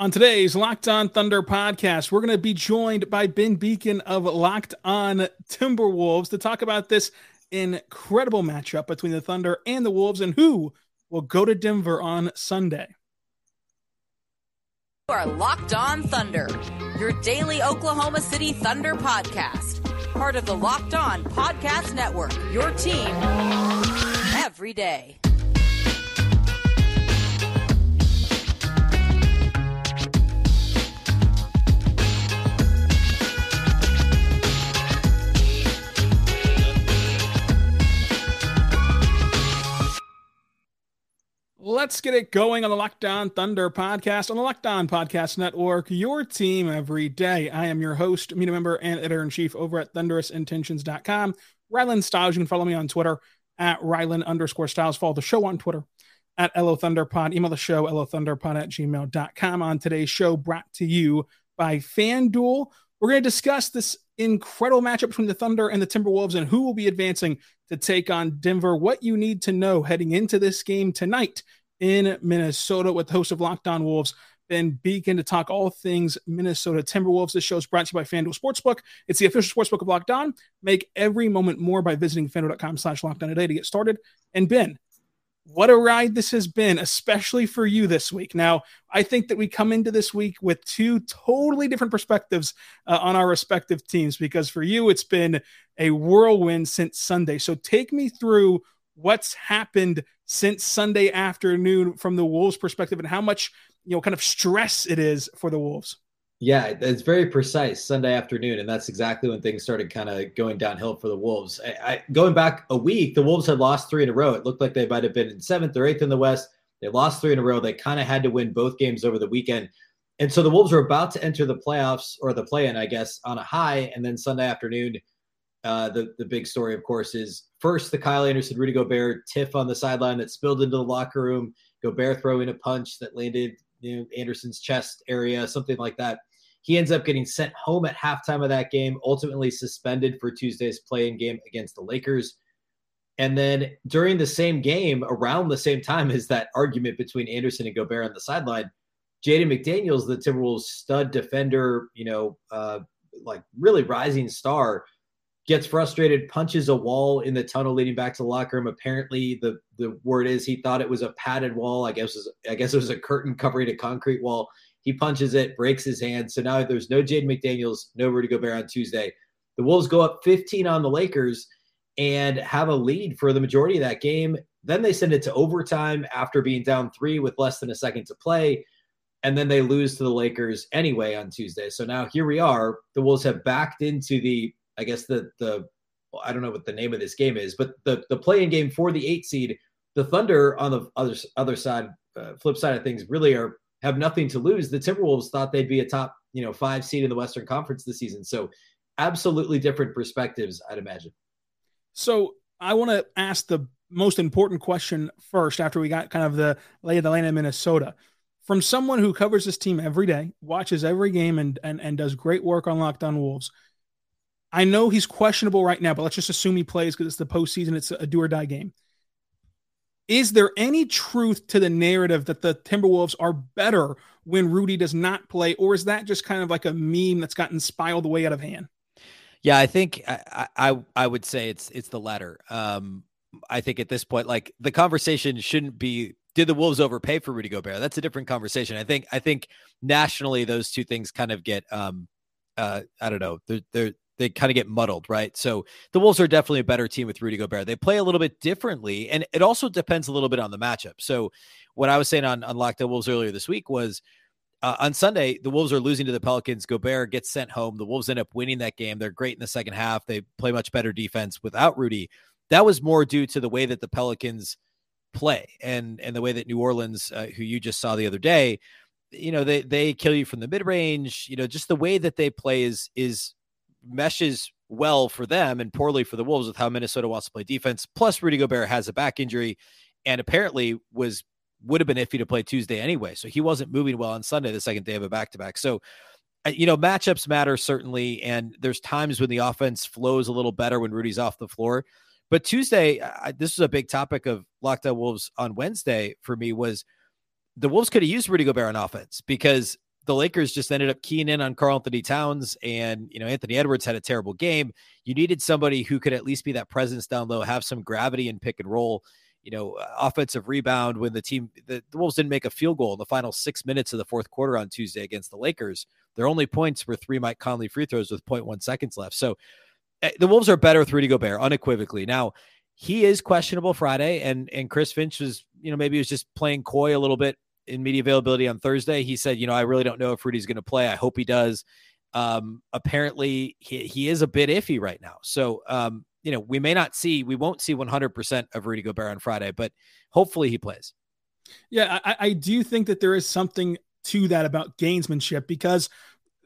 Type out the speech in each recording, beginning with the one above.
On today's Locked On Thunder podcast, we're going to be joined by Ben Beecken of Locked On Timberwolves to talk about this incredible matchup between the Thunder and the Wolves and who will go to Denver on Sunday. You are Locked On Thunder, your daily Oklahoma City Thunder podcast, part of the Locked On Podcast Network, your team every day. Let's get it going on the Locked On Thunder podcast on the Locked On Podcast Network, your team every day. I am your host, media member, and editor in chief over at thunderousintentions.com. Rylan Stiles, You can follow me on Twitter at Ryland underscore Styles. Follow the show on Twitter at LO Thunderpod. Email the show, LOThunderpod at gmail.com. On today's show, brought to you by FanDuel. We're going to discuss this incredible matchup between the Thunder and the Timberwolves and who will be advancing to take on Denver. What you need to know heading into this game tonight in Minnesota with the host of Locked On Wolves, Ben Beecken, to talk all things Minnesota Timberwolves. This show is brought to you by FanDuel Sportsbook. It's the official sportsbook of Locked On. Make every moment more by visiting FanDuel.com slash Locked On today to get started. And Ben, what a ride this has been, especially for you this week. Now, I think that we come into this week with two totally different perspectives uh, on our respective teams because for you, it's been a whirlwind since Sunday. So take me through what's happened since Sunday afternoon from the Wolves' perspective and how much, you know, kind of stress it is for the Wolves. Yeah, it's very precise Sunday afternoon, and that's exactly when things started kind of going downhill for the Wolves. I, I, going back a week, the Wolves had lost three in a row. It looked like they might have been in seventh or eighth in the West. They lost three in a row. They kind of had to win both games over the weekend, and so the Wolves were about to enter the playoffs or the play-in, I guess, on a high. And then Sunday afternoon, uh, the the big story, of course, is first the Kyle Anderson, Rudy Gobert tiff on the sideline that spilled into the locker room. Gobert throwing a punch that landed you know, Anderson's chest area, something like that. He ends up getting sent home at halftime of that game, ultimately suspended for Tuesday's play-in game against the Lakers. And then during the same game, around the same time as that argument between Anderson and Gobert on the sideline, Jaden McDaniels, the Timberwolves stud defender, you know, uh, like really rising star, gets frustrated, punches a wall in the tunnel leading back to the locker room. Apparently, the the word is he thought it was a padded wall. I guess was, I guess it was a curtain covering a concrete wall. He punches it, breaks his hand. So now there's no Jaden McDaniels, no Rudy Gobert on Tuesday. The Wolves go up 15 on the Lakers and have a lead for the majority of that game. Then they send it to overtime after being down three with less than a second to play. And then they lose to the Lakers anyway on Tuesday. So now here we are. The Wolves have backed into the I guess the the well, I don't know what the name of this game is, but the the play-in game for the eight seed, the Thunder on the other other side, uh, flip side of things, really are have nothing to lose. The Timberwolves thought they'd be a top you know five seed in the Western Conference this season, so absolutely different perspectives, I'd imagine. So I want to ask the most important question first after we got kind of the lay of the land in Minnesota. From someone who covers this team every day, watches every game, and and, and does great work on Locked On Wolves I know he's questionable right now, but let's just assume he plays because it's the postseason. It's a do or die game. Is there any truth to the narrative that the Timberwolves are better when Rudy does not play, or is that just kind of like a meme that's gotten spiraled way out of hand? Yeah, I think I, I I would say it's it's the latter. Um, I think at this point, like the conversation shouldn't be did the Wolves overpay for Rudy Gobert? That's a different conversation. I think I think nationally those two things kind of get um uh I don't know they're they're they kind of get muddled, right? So the Wolves are definitely a better team with Rudy Gobert. They play a little bit differently, and it also depends a little bit on the matchup. So what I was saying on, on Locked Wolves earlier this week was uh, on Sunday, the Wolves are losing to the Pelicans. Gobert gets sent home. The Wolves end up winning that game. They're great in the second half. They play much better defense without Rudy. That was more due to the way that the Pelicans play and and the way that New Orleans, uh, who you just saw the other day, you know, they they kill you from the mid range. You know, just the way that they play is is meshes well for them and poorly for the Wolves with how Minnesota wants to play defense. Plus, Rudy Gobert has a back injury and apparently was would have been iffy to play Tuesday anyway. So he wasn't moving well on Sunday, the second day of a back to back. So, uh, you know, matchups matter certainly. And there's times when the offense flows a little better when Rudy's off the floor. But Tuesday, I, this was a big topic of Locked On Wolves on Wednesday for me was the Wolves could have used Rudy Gobert on offense because the Lakers just ended up keying in on Karl-Anthony Towns, and you know Anthony Edwards had a terrible game. You needed somebody who could at least be that presence down low, have some gravity and pick and roll. You know, uh, offensive rebound when the team the, the Wolves didn't make a field goal in the final six minutes of the fourth quarter on Tuesday against the Lakers. Their only points were three Mike Conley free throws with 0.1 seconds left. So eh, the Wolves are better with Rudy Gobert unequivocally. Now he is questionable Friday, and and Chris Finch was you know maybe he was just playing coy a little bit in media availability on Thursday. He said, you know, I really don't know if Rudy's going to play. I hope he does. Um, apparently, he, he is a bit iffy right now. So, um, you know, we may not see, we won't see 100% of Rudy Gobert on Friday, but hopefully he plays. Yeah, I, I do think that there is something to that about gainsmanship because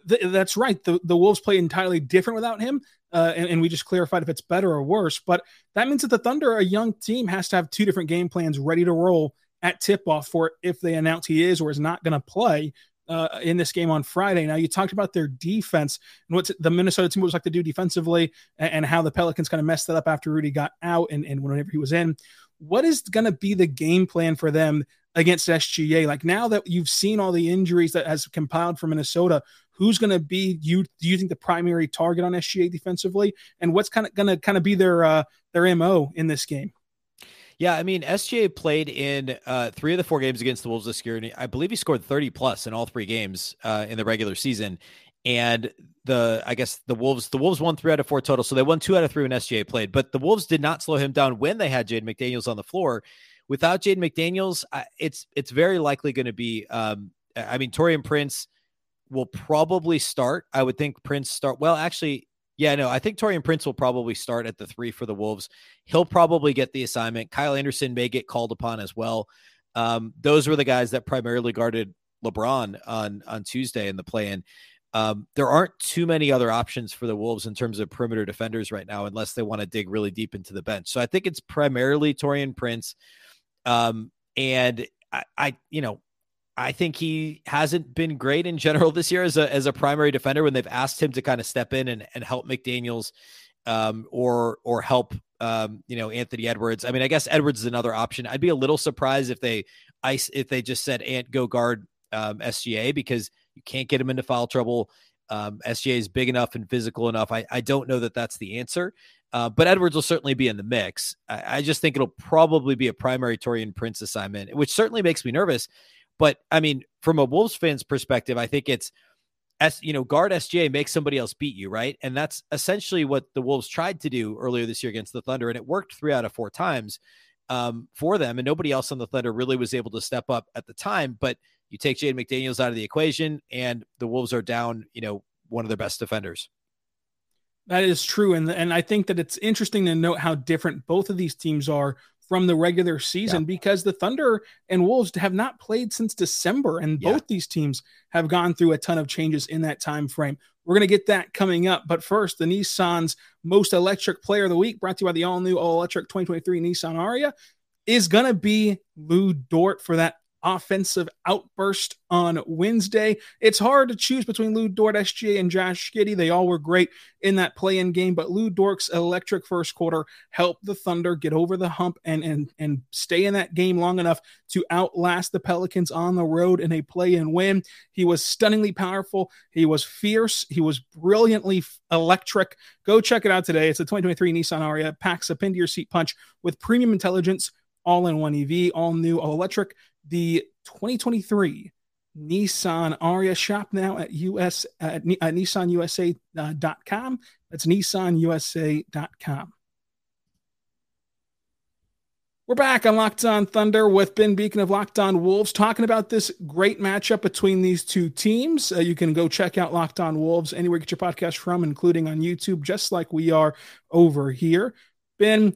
th- that's right. The, the Wolves play entirely different without him. Uh, and, and, we just clarified if it's better or worse. But that means that the Thunder, a young team, has to have two different game plans ready to roll at tip off for if they announce he is or is not going to play uh, in this game on Friday. Now, you talked about their defense and what the Minnesota team was like to do defensively and, and, how the Pelicans kind of messed that up after Rudy got out and, and whenever he was in. What is going to be the game plan for them against SGA? Like now that you've seen all the injuries that has compiled for Minnesota, who's going to be you? Do you think the primary target on SGA defensively, and what's kind of going to kind of be their uh, their mo in this game? Yeah, I mean, SGA played in uh, three of the four games against the Wolves this year, and I believe he scored 30 plus in all three games uh, in the regular season. And the, I guess the Wolves, the Wolves won three out of four total, so they won two out of three when SGA played. But the Wolves did not slow him down when they had Jaden McDaniels on the floor. Without Jaden McDaniels, it's it's very likely going to be. Um, I mean, Taurean Prince will probably start. I would think Prince start. Well, actually, yeah, no, I think Taurean Prince will probably start at the three for the Wolves. He'll probably get the assignment. Kyle Anderson may get called upon as well. Um, those were the guys that primarily guarded LeBron on on Tuesday in the play-in. Um, there aren't too many other options for the Wolves in terms of perimeter defenders right now, unless they want to dig really deep into the bench. So I think it's primarily Taurean Prince. Um, and I, I, you know, I think he hasn't been great in general this year as a as a primary defender when they've asked him to kind of step in and, and help McDaniels um, or or help um, you know Anthony Edwards. I mean, I guess Edwards is another option. I'd be a little surprised if they ice if they just said Ant go guard um, SGA because you can't get him into foul trouble. Um, SGA is big enough and physical enough. I, I don't know that that's the answer, uh, but Edwards will certainly be in the mix. I, I just think it'll probably be a primary Taurean Prince assignment, which certainly makes me nervous but I mean, from a Wolves fans perspective, I think it's as you know, guard SGA makes somebody else beat you, right? And that's essentially what the Wolves tried to do earlier this year against the Thunder, and it worked three out of four times um, for them. And nobody else on the Thunder really was able to step up at the time. But you take Jaden McDaniels out of the equation, and the Wolves are down, you know, one of their best defenders. That is true, and and I think that it's interesting to note how different both of these teams are from the regular season yeah. because the Thunder and Wolves have not played since December, and yeah. both these teams have gone through a ton of changes in that time frame. We're going to get that coming up, but first, the Nissan's most electric player of the week, brought to you by the all-new all-electric 2023 Nissan Ariya, is going to be Lu Dort for that offensive outburst on Wednesday. It's hard to choose between Lu Dort, SGA, and Josh Giddey. They all were great in that play-in game, but Lu Dort's electric first quarter helped the Thunder get over the hump and and and stay in that game long enough to outlast the Pelicans on the road in a play-in win. He was stunningly powerful. He was fierce. He was brilliantly electric. Go check it out today. It's a 2023 Nissan Ariya. Packs a pin to your seat punch with premium intelligence all in one EV, all new, all electric the 2023 Nissan Ariya shop now at us at, at nissanusa.com. That's nissanusa.com. We're back on Locked On Thunder with Ben Beecken of Locked On Wolves talking about this great matchup between these two teams. Uh, you can go check out Locked On Wolves anywhere you get your podcast from, including on YouTube, just like we are over here. Ben,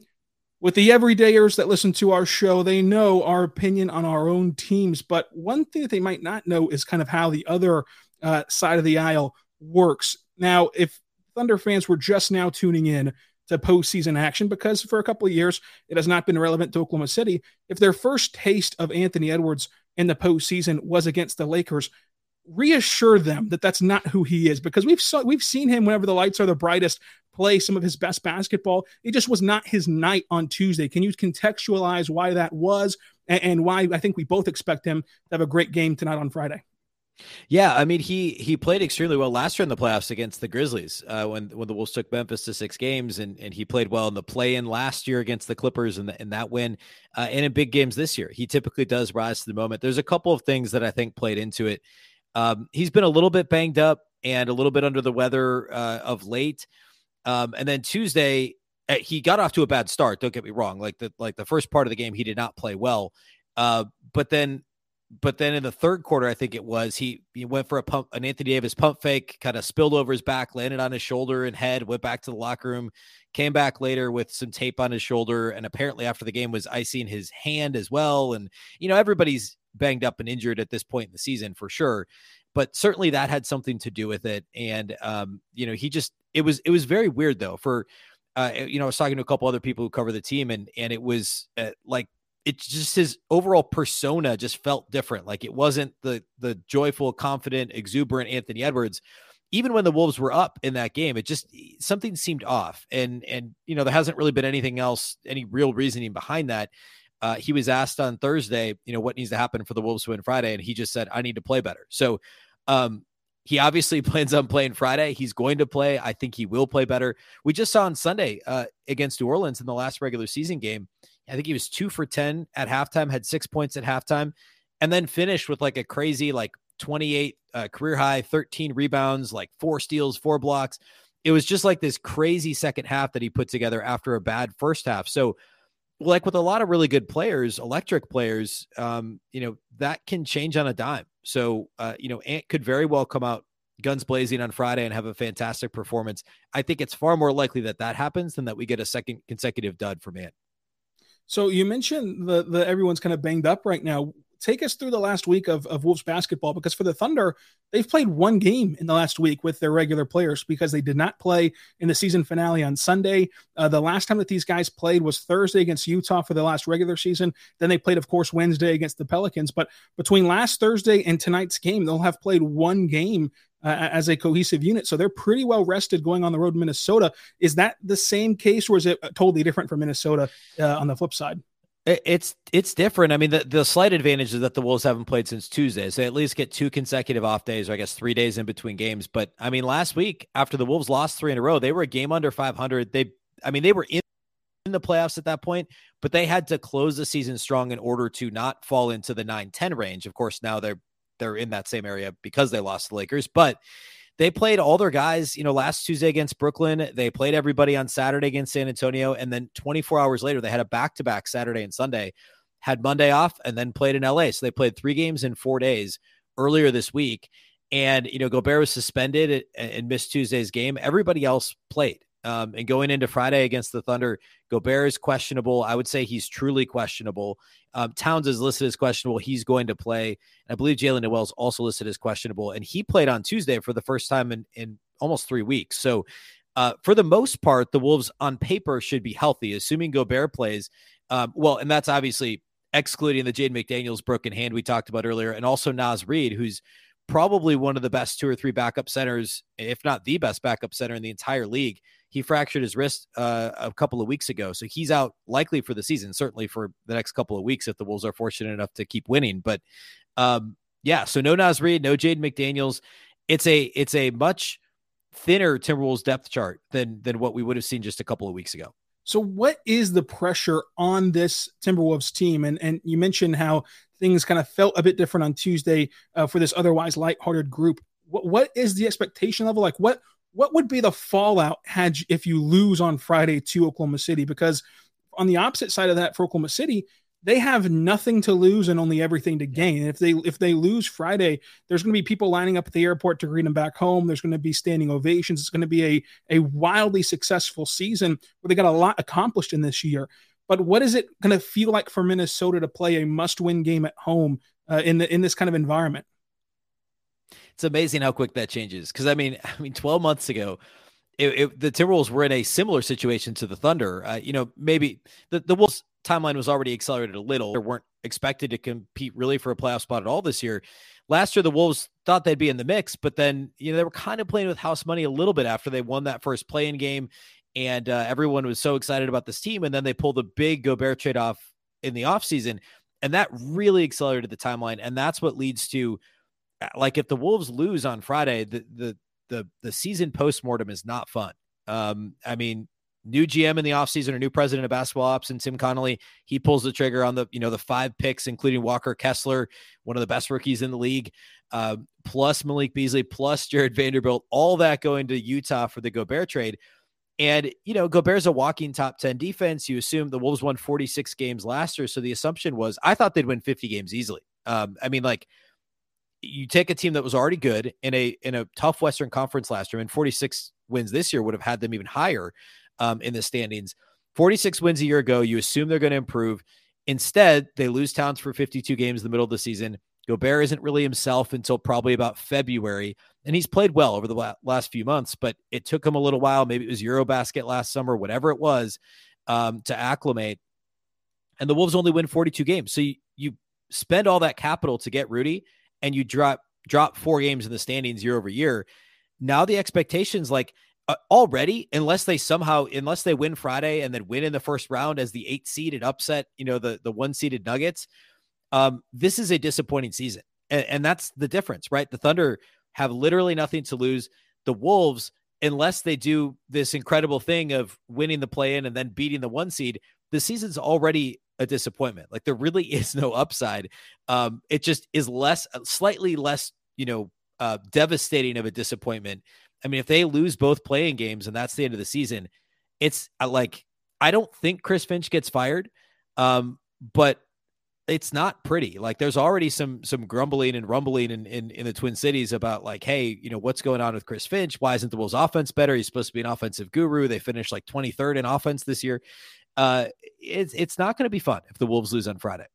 with the everydayers that listen to our show, they know our opinion on our own teams. But one thing that they might not know is kind of how the other uh, side of the aisle works. Now, if Thunder fans were just now tuning in to postseason action, because for a couple of years it has not been relevant to Oklahoma City, if their first taste of Anthony Edwards in the postseason was against the Lakers, reassure them that that's not who he is because we've saw, we've seen him whenever the lights are the brightest play some of his best basketball. It just was not his night on Tuesday. Can you contextualize why that was and, and why I think we both expect him to have a great game tonight on Friday? Yeah, I mean he he played extremely well last year in the playoffs against the Grizzlies uh, when when the Wolves took Memphis to six games, and and he played well in the play in last year against the Clippers and in that win, uh, and in big games this year. He typically does rise to the moment. There's a couple of things that I think played into it. Um, he's been a little bit banged up and a little bit under the weather uh, of late, um, and then Tuesday uh, he got off to a bad start. Don't get me wrong; like the like the first part of the game he did not play well, uh, but then but then in the third quarter, I think it was he he went for a pump, an Anthony Davis pump fake, kind of spilled over his back, landed on his shoulder and head, went back to the locker room, came back later with some tape on his shoulder, and apparently after the game was icing his hand as well. And you know everybody's banged up and injured at this point in the season for sure, but certainly that had something to do with it. And um, you know he just it was it was very weird though for. Uh, you know, I was talking to a couple other people who cover the team, and and it was uh, like it's just his overall persona just felt different. Like it wasn't the the joyful, confident, exuberant Anthony Edwards. Even when the Wolves were up in that game, it just something seemed off. And and you know there hasn't really been anything else, any real reasoning behind that. Uh, he was asked on Thursday, you know, what needs to happen for the Wolves to win Friday, and he just said, "I need to play better." So, um, he obviously plans on playing Friday. He's going to play. I think he will play better. We just saw on Sunday uh, against New Orleans in the last regular season game. I think he was two for 10 at halftime, had six points at halftime, and then finished with like a crazy, like 28 uh, career high, 13 rebounds, like four steals, four blocks. It was just like this crazy second half that he put together after a bad first half. So, like with a lot of really good players, electric players, um, you know, that can change on a dime. So, uh, you know, Ant could very well come out guns blazing on Friday and have a fantastic performance. I think it's far more likely that that happens than that we get a second consecutive dud from Ant. So you mentioned the the everyone's kind of banged up right now. Take us through the last week of, of Wolves basketball because for the Thunder, they've played one game in the last week with their regular players because they did not play in the season finale on Sunday. Uh, the last time that these guys played was Thursday against Utah for the last regular season. Then they played, of course, Wednesday against the Pelicans. But between last Thursday and tonight's game, they'll have played one game uh, as a cohesive unit. So they're pretty well rested going on the road in Minnesota. Is that the same case, or is it totally different for Minnesota uh, on the flip side? It's it's different. I mean, the, the slight advantage is that the Wolves haven't played since Tuesday, so they at least get two consecutive off days, or I guess three days in between games. But I mean, last week after the Wolves lost three in a row, they were a game under 500. They, I mean, they were in in the playoffs at that point, but they had to close the season strong in order to not fall into the 9-10 range. Of course, now they're they're in that same area because they lost the Lakers. But they played all their guys, you know, last Tuesday against Brooklyn. They played everybody on Saturday against San Antonio. And then 24 hours later, they had a back to back Saturday and Sunday, had Monday off, and then played in LA. So they played three games in four days earlier this week. And, you know, Gobert was suspended eh, and missed Tuesday's game. Everybody else played. Um, and going into Friday against the Thunder, Gobert is questionable. I would say he's truly questionable. Um, Towns is listed as questionable. He's going to play. I believe Jaylen Nowell is also listed as questionable. And he played on Tuesday for the first time in, in almost three weeks. So, uh, for the most part, the Wolves on paper should be healthy, assuming Gobert plays. Um, well, and that's obviously excluding the Jaden McDaniels broken hand we talked about earlier, and also Naz Reid, who's probably one of the best two or three backup centers, if not the best backup center in the entire league. He fractured his wrist uh, a couple of weeks ago, so he's out likely for the season, certainly for the next couple of weeks if the Wolves are fortunate enough to keep winning. But um, yeah, so no Naz Reid, no Jaden McDaniels. It's a it's a much thinner Timberwolves depth chart than than what we would have seen just a couple of weeks ago. So, what is the pressure on this Timberwolves team? And and you mentioned how things kind of felt a bit different on Tuesday uh, for this otherwise lighthearted group. What what is the expectation level? Like, what what would be the fallout had you, if you lose on Friday to Oklahoma City? Because on the opposite side of that for Oklahoma City, they have nothing to lose and only everything to gain. if they if they lose Friday, there's going to be people lining up at the airport to greet them back home. There's going to be standing ovations. It's going to be a a wildly successful season where they got a lot accomplished in this year. But what is it going to feel like for Minnesota to play a must-win game at home uh, in the in this kind of environment? It's amazing how quick that changes. Because I mean, I mean, 12 months ago, it, it, the Timberwolves were in a similar situation to the Thunder. Uh, you know, maybe the the Wolves timeline was already accelerated a little. They weren't expected to compete really for a playoff spot at all this year. Last year, the Wolves thought they'd be in the mix, but then you know they were kind of playing with house money a little bit after they won that first play-in game, and uh, everyone was so excited about this team. And then they pulled the big Gobert trade off in the offseason, and that really accelerated the timeline. And that's what leads to like if the Wolves lose on Friday, the the the the season postmortem is not fun. Um, I mean, new GM in the offseason, a new president of basketball ops, and Tim Connelly, he pulls the trigger on the, you know, the five picks, including Walker Kessler, one of the best rookies in the league, uh, plus Malik Beasley, plus Jarred Vanderbilt, all that going to Utah for the Gobert trade. And, you know, Gobert's a walking top 10 defense. You assume the Wolves won 46 games last year. So the assumption was, I thought they'd win 50 games easily. Um, I mean, like, you take a team that was already good in a in a tough Western Conference last year, and 46 wins this year would have had them even higher um, in the standings. 46 wins a year ago. You assume they're going to improve. Instead, they lose Towns for 52 games in the middle of the season. Gobert isn't really himself until probably about February, and he's played well over the last few months. But it took him a little while. Maybe it was EuroBasket last summer, whatever it was, um, to acclimate. And the Wolves only win 42 games. So you, you spend all that capital to get Rudy, and you drop drop four games in the standings year over year. Now the expectations like uh, already, unless they somehow, unless they win Friday and then win in the first round as the eight seed seeded upset, you know, the the one seeded Nuggets, um, this is a disappointing season, and, and that's the difference, right? The Thunder have literally nothing to lose. The Wolves, unless they do this incredible thing of winning the play in and then beating the one seed, the season's already a disappointment. Like there really is no upside. Um, it just is less, slightly less, you know, uh, devastating of a disappointment I mean, if they lose both play-in games and that's the end of the season, it's uh, like I don't think Chris Finch gets fired, um, but it's not pretty. Like there's already some some grumbling and rumbling in, in in the Twin Cities about like, hey, you know what's going on with Chris Finch? Why isn't the Wolves' offense better? He's supposed to be an offensive guru. They finished like 23rd in offense this year. Uh, it's it's not going to be fun if the Wolves lose on Friday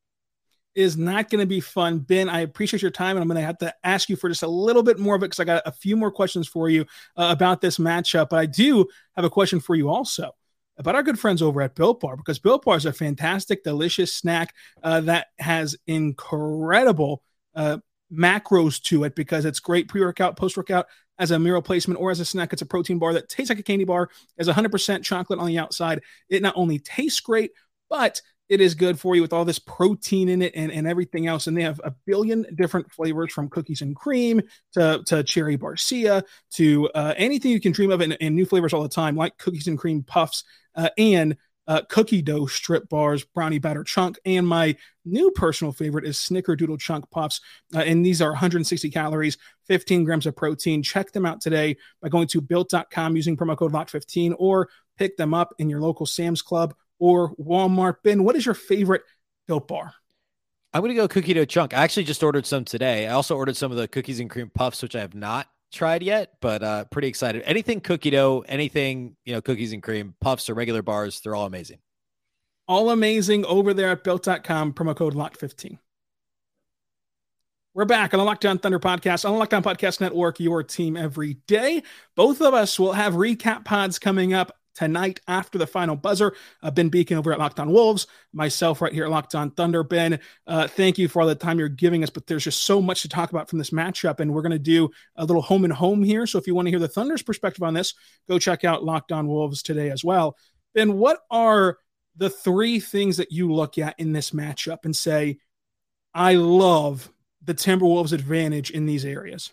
is not going to be fun. Ben, I appreciate your time, and I'm going to have to ask you for just a little bit more of it because I got a few more questions for you uh, about this matchup. But I do have a question for you also about our good friends over at Built Bar because Built Bar is a fantastic, delicious snack uh, that has incredible uh, macros to it because it's great pre workout, post workout as a meal replacement or as a snack. It's a protein bar that tastes like a candy bar, has 100% chocolate on the outside. It not only tastes great, but it is good for you with all this protein in it and, and everything else. And they have a billion different flavors from cookies and cream to, to cherry barcia to uh, anything you can dream of, and, and, new flavors all the time, like cookies and cream puffs uh, and uh, cookie dough strip bars, brownie batter chunk, and my new personal favorite is Snickerdoodle chunk puffs. Uh, and these are 160 calories, 15 grams of protein. Check them out today by going to built.com using promo code LOCK15 or pick them up in your local Sam's Club or Walmart. Ben, what is your favorite Built Bar? I'm going to go cookie dough chunk. I actually just ordered some today. I also ordered some of the cookies and cream puffs, which I have not tried yet, but uh, pretty excited. Anything cookie dough, anything, you know, cookies and cream, puffs or regular bars, they're all amazing. All amazing over there at built.com, promo code LOCK15. We're back on the Locked On Thunder podcast on the Locked On Podcast Network, your team every day. Both of us will have recap pods coming up tonight after the final buzzer. Uh, ben Beecken over at Locked On Wolves, myself right here at Locked On Thunder. Ben, uh, thank you for all the time you're giving us, but there's just so much to talk about from this matchup, and we're going to do a little home and home here. So if you want to hear the Thunder's perspective on this, go check out Locked On Wolves today as well. Ben, what are the three things that you look at in this matchup and say, I love the Timberwolves' advantage in these areas?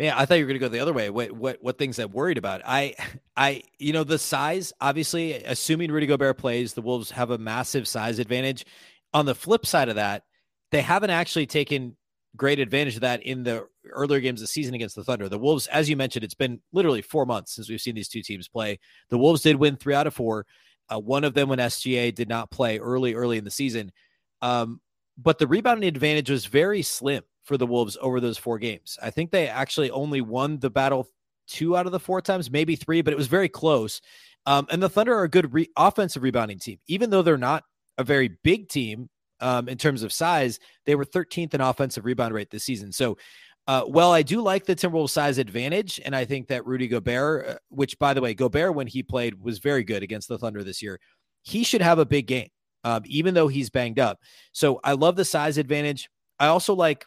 Man, I thought you were going to go the other way. What what what things I'm worried about? I I you know the size. Obviously, assuming Rudy Gobert plays, the Wolves have a massive size advantage. On the flip side of that, they haven't actually taken great advantage of that in the earlier games of the season against the Thunder. The Wolves, as you mentioned, it's been literally four months since we've seen these two teams play. The Wolves did win three out of four. Uh, one of them when SGA did not play early, early in the season. Um, but the rebounding advantage was very slim for the Wolves over those four games. I think they actually only won the battle two out of the four times, maybe three, but it was very close. Um, and the Thunder are a good re- offensive rebounding team, even though they're not a very big team um, in terms of size. They were 13th in offensive rebound rate this season. So, uh, well, I do like the Timberwolves size advantage, and I think that Rudy Gobert, uh, which by the way, Gobert when he played was very good against the Thunder this year, he should have a big game, um, even though he's banged up. So I love the size advantage. I also like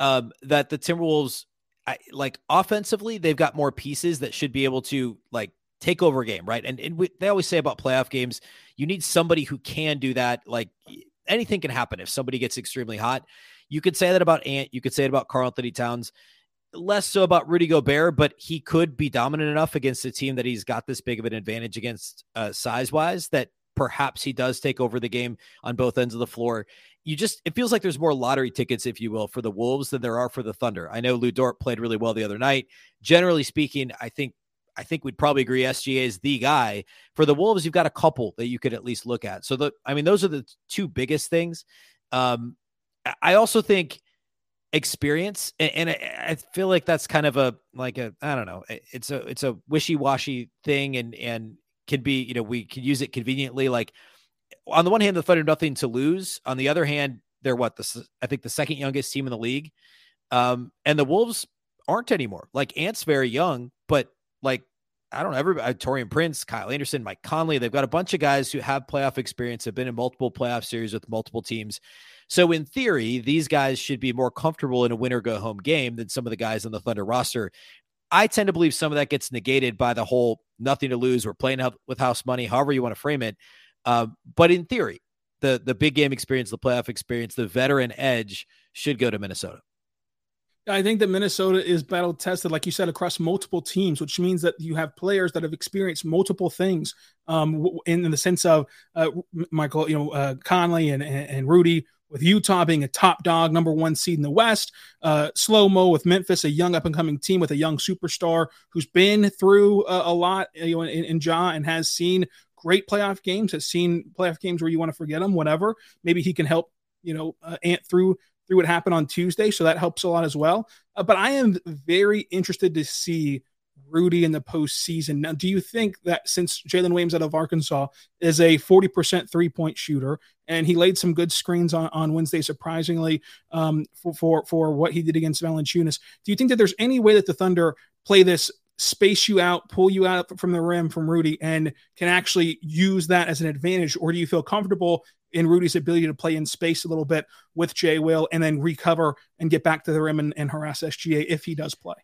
um, that the Timberwolves, I, like offensively, they've got more pieces that should be able to like take over a game, right? And, and we, they always say about playoff games, you need somebody who can do that. Like anything can happen if somebody gets extremely hot. You could say that about Ant. You could say it about Karl-Anthony Towns. Less so about Rudy Gobert, but he could be dominant enough against a team that he's got this big of an advantage against uh, size wise that perhaps he does take over the game on both ends of the floor. You just it feels like there's more lottery tickets, if you will, for the Wolves than there are for the Thunder. I know Lu Dort played really well the other night. Generally speaking, I think I think we'd probably agree SGA is the guy. For the Wolves, you've got a couple that you could at least look at. So the I mean, those are the two biggest things. Um, I also think experience, and, and I, I, feel like that's kind of a like a I don't know. It's a it's a wishy washy thing, and and can be you know we can use it conveniently. Like on the one hand, the Thunder nothing to lose. On the other hand, they're what the I think the second youngest team in the league, um, and the Wolves aren't anymore. Like Ant's very young, but like I don't know, everybody, uh, Taurean Prince, Kyle Anderson, Mike Conley, they've got a bunch of guys who have playoff experience, have been in multiple playoff series with multiple teams. So, in theory, these guys should be more comfortable in a winner go home game than some of the guys on the Thunder roster. I tend to believe some of that gets negated by the whole nothing to lose. We're playing with house money, however you want to frame it. Uh, but in theory, the the big game experience, the playoff experience, the veteran edge should go to Minnesota. I think that Minnesota is battle tested, like you said, across multiple teams, which means that you have players that have experienced multiple things. Um, in, in the sense of uh, Michael, you know, uh, Conley and, and, and Rudy with Utah being a top dog, number one seed in the West. Uh, Slow Mo with Memphis, a young up and coming team with a young superstar who's been through a, a lot, you know, in, in Ja and has seen great playoff games, has seen playoff games where you want to forget them, whatever. Maybe he can help, you know, uh, Ant through through what happened on Tuesday, so that helps a lot as well. Uh, but I am very interested to see Rudy in the postseason. Now, do you think that since Jalen Williams out of Arkansas is a 40% three point shooter and he laid some good screens on, on Wednesday, surprisingly, um, for, for, for what he did against Valanciunas, do you think that there's any way that the Thunder play this space you out, pull you out from the rim from Rudy, and can actually use that as an advantage? Or do you feel comfortable in Rudy's ability to play in space a little bit with Jay Will and then recover and get back to the rim and, and harass SGA if he does play?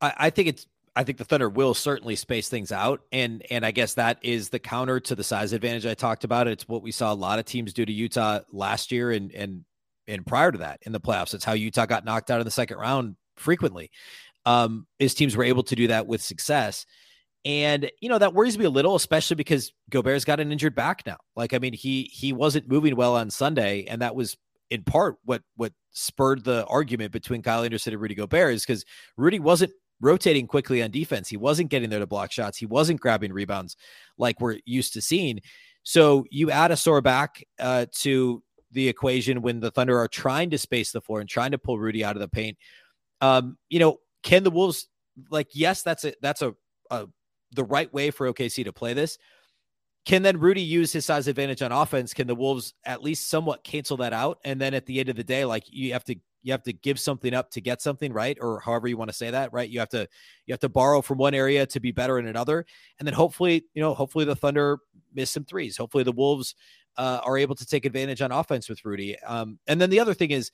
I, I think it's I think the Thunder will certainly space things out, and and I guess that is the counter to the size advantage I talked about. It's what we saw a lot of teams do to Utah last year, and and and prior to that in the playoffs. It's how Utah got knocked out in the second round frequently. Um, is teams were able to do that with success. And you know that worries me a little, especially because Gobert's got an injured back now. Like, I mean, he he wasn't moving well on Sunday, and that was in part what what spurred the argument between Kyle Anderson and Rudy Gobert is because Rudy wasn't rotating quickly on defense. He wasn't getting there to block shots. He wasn't grabbing rebounds like we're used to seeing. So you add a sore back uh, to the equation when the Thunder are trying to space the floor and trying to pull Rudy out of the paint. Um, you know, can the Wolves like? Yes, that's a that's a, a the right way for OKC to play this. Can then Rudy use his size advantage on offense? Can the Wolves at least somewhat cancel that out? And then at the end of the day, like you have to you have to give something up to get something right, or however you want to say that, right? You have to you have to borrow from one area to be better in another, and then hopefully, you know, hopefully the Thunder miss some threes. Hopefully the Wolves uh, are able to take advantage on offense with Rudy. Um, and then the other thing is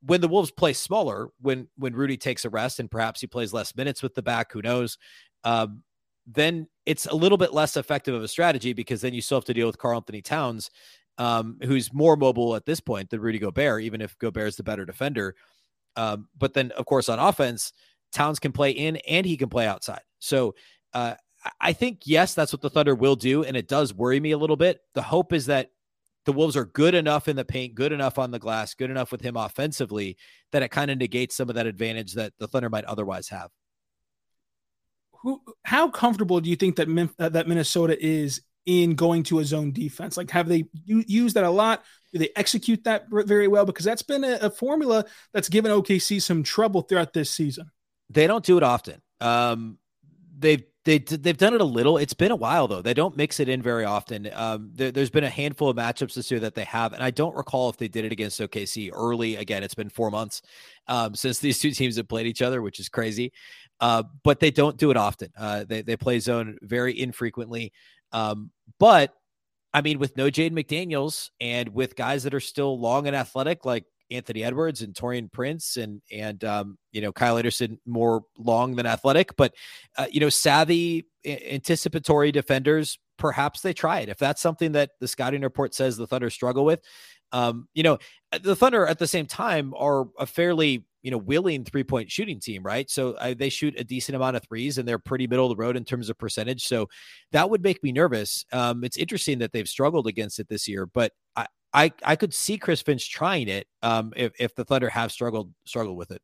when the Wolves play smaller, when when Rudy takes a rest and perhaps he plays less minutes with the back, who knows? um, then it's a little bit less effective of a strategy because then you still have to deal with Karl-Anthony Towns, um, who's more mobile at this point than Rudy Gobert, even if Gobert is the better defender. Um, but then, of course, on offense, Towns can play in and he can play outside. So uh, I think, yes, that's what the Thunder will do. And it does worry me a little bit. The hope is that the Wolves are good enough in the paint, good enough on the glass, good enough with him offensively that it kind of negates some of that advantage that the Thunder might otherwise have who how comfortable do you think that uh, that Minnesota is in going to a zone defense? Like, have they used that a lot? Do they execute that very well? Because that's been a, a, formula that's given OKC some trouble throughout this season. They don't do it often. Um, they've they they've done it a little. It's been a while though. They don't mix it in very often. Um, there, has been a handful of matchups this year that they have, and I don't recall if they did it against OKC early. Again, it's been four months um, since these two teams have played each other, which is crazy. Uh, but they don't do it often. Uh, they they play zone very infrequently. Um, but I mean, with no Jaden McDaniels and with guys that are still long and athletic, like Anthony Edwards and Taurean Prince and and um, you know Kyle Anderson more long than athletic, but uh, you know savvy, anticipatory defenders. Perhaps they try it if that's something that the scouting report says the Thunder struggle with. Um, you know, the Thunder at the same time are a fairly you know willing three point shooting team, right? So uh, they shoot a decent amount of threes, and they're pretty middle of the road in terms of percentage. So that would make me nervous. Um, it's interesting that they've struggled against it this year, but I I, I could see Chris Finch trying it um, if if the Thunder have struggled struggled with it.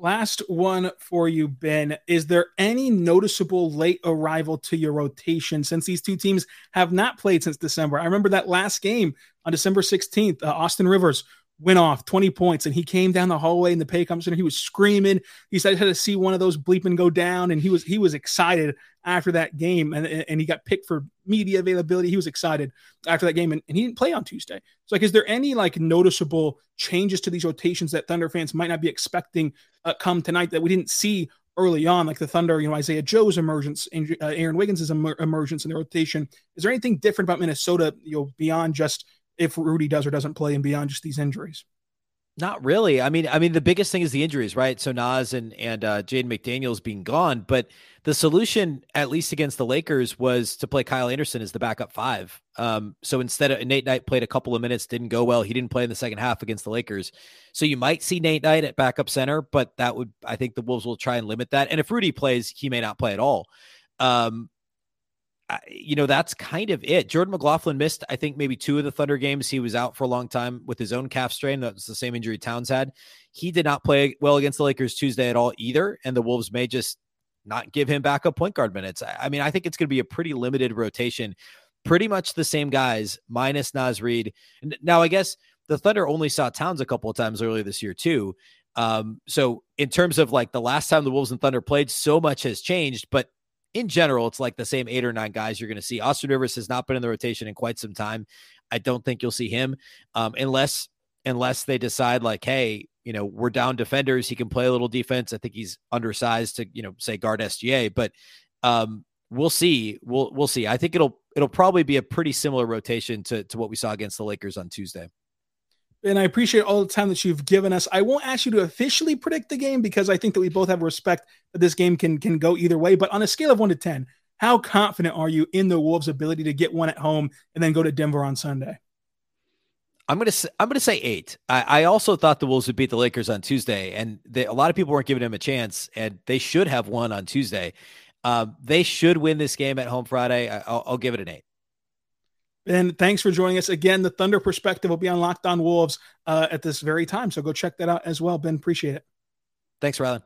Last one for you, Ben. Is there any noticeable late arrival to your rotation since these two teams have not played since December? I remember that last game on December 16th, uh, Austin Rivers went off 20 points and he came down the hallway in the Paycom Center. He was screaming. He said he had to see one of those bleeping go down and he was he was excited after that game and, and he got picked for media availability. He was excited after that game and, and he didn't play on Tuesday. So like is there any like noticeable changes to these rotations that Thunder fans might not be expecting uh, come tonight that we didn't see early on, like the Thunder, you know, Isaiah Joe's emergence, uh, Aaron Wiggins' emergence in the rotation. Is there anything different about Minnesota, you know, beyond just if Rudy does or doesn't play and beyond just these injuries? Not really. I mean, I mean, the biggest thing is the injuries, right? So Naz and and uh, Jaden McDaniels being gone, but the solution, at least against the Lakers, was to play Kyle Anderson as the backup five. Um, so instead of Nate Knight played a couple of minutes, didn't go well. He didn't play in the second half against the Lakers. So you might see Nate Knight at backup center, but that would I think the Wolves will try and limit that. And if Rudy plays, he may not play at all. Um, you know, that's kind of it. Jordan McLaughlin missed, I think, maybe two of the Thunder games. He was out for a long time with his own calf strain. That was the same injury Towns had. He did not play well against the Lakers Tuesday at all either. And the Wolves may just not give him backup point guard minutes. I mean, I think it's going to be a pretty limited rotation. Pretty much the same guys, minus Naz Reid. Now, I guess the Thunder only saw Towns a couple of times earlier this year, too. Um, so in terms of like the last time the Wolves and Thunder played, so much has changed, but in general, it's like the same eight or nine guys you're going to see. Austin Rivers has not been in the rotation in quite some time. I don't think you'll see him um, unless unless they decide like, hey, you know, we're down defenders. He can play a little defense. I think he's undersized to you know say guard SGA, but um, we'll see. We'll we'll see. I think it'll it'll probably be a pretty similar rotation to to what we saw against the Lakers on Tuesday and I appreciate all the time that you've given us. I won't ask you to officially predict the game because I think that we both have respect that this game can can go either way. But on a scale of one to ten, how confident are you in the Wolves' ability to get one at home and then go to Denver on Sunday? I'm gonna say, I'm gonna say eight. I, I, also thought the Wolves would beat the Lakers on Tuesday, and they, a lot of people weren't giving them a chance, and they should have won on Tuesday. Um, they should win this game at home Friday. I, will I'll give it an eight. And thanks for joining us again. The Thunder Perspective will be on Locked On Wolves uh, at this very time. So go check that out as well. Ben, appreciate it. Thanks, Rylan.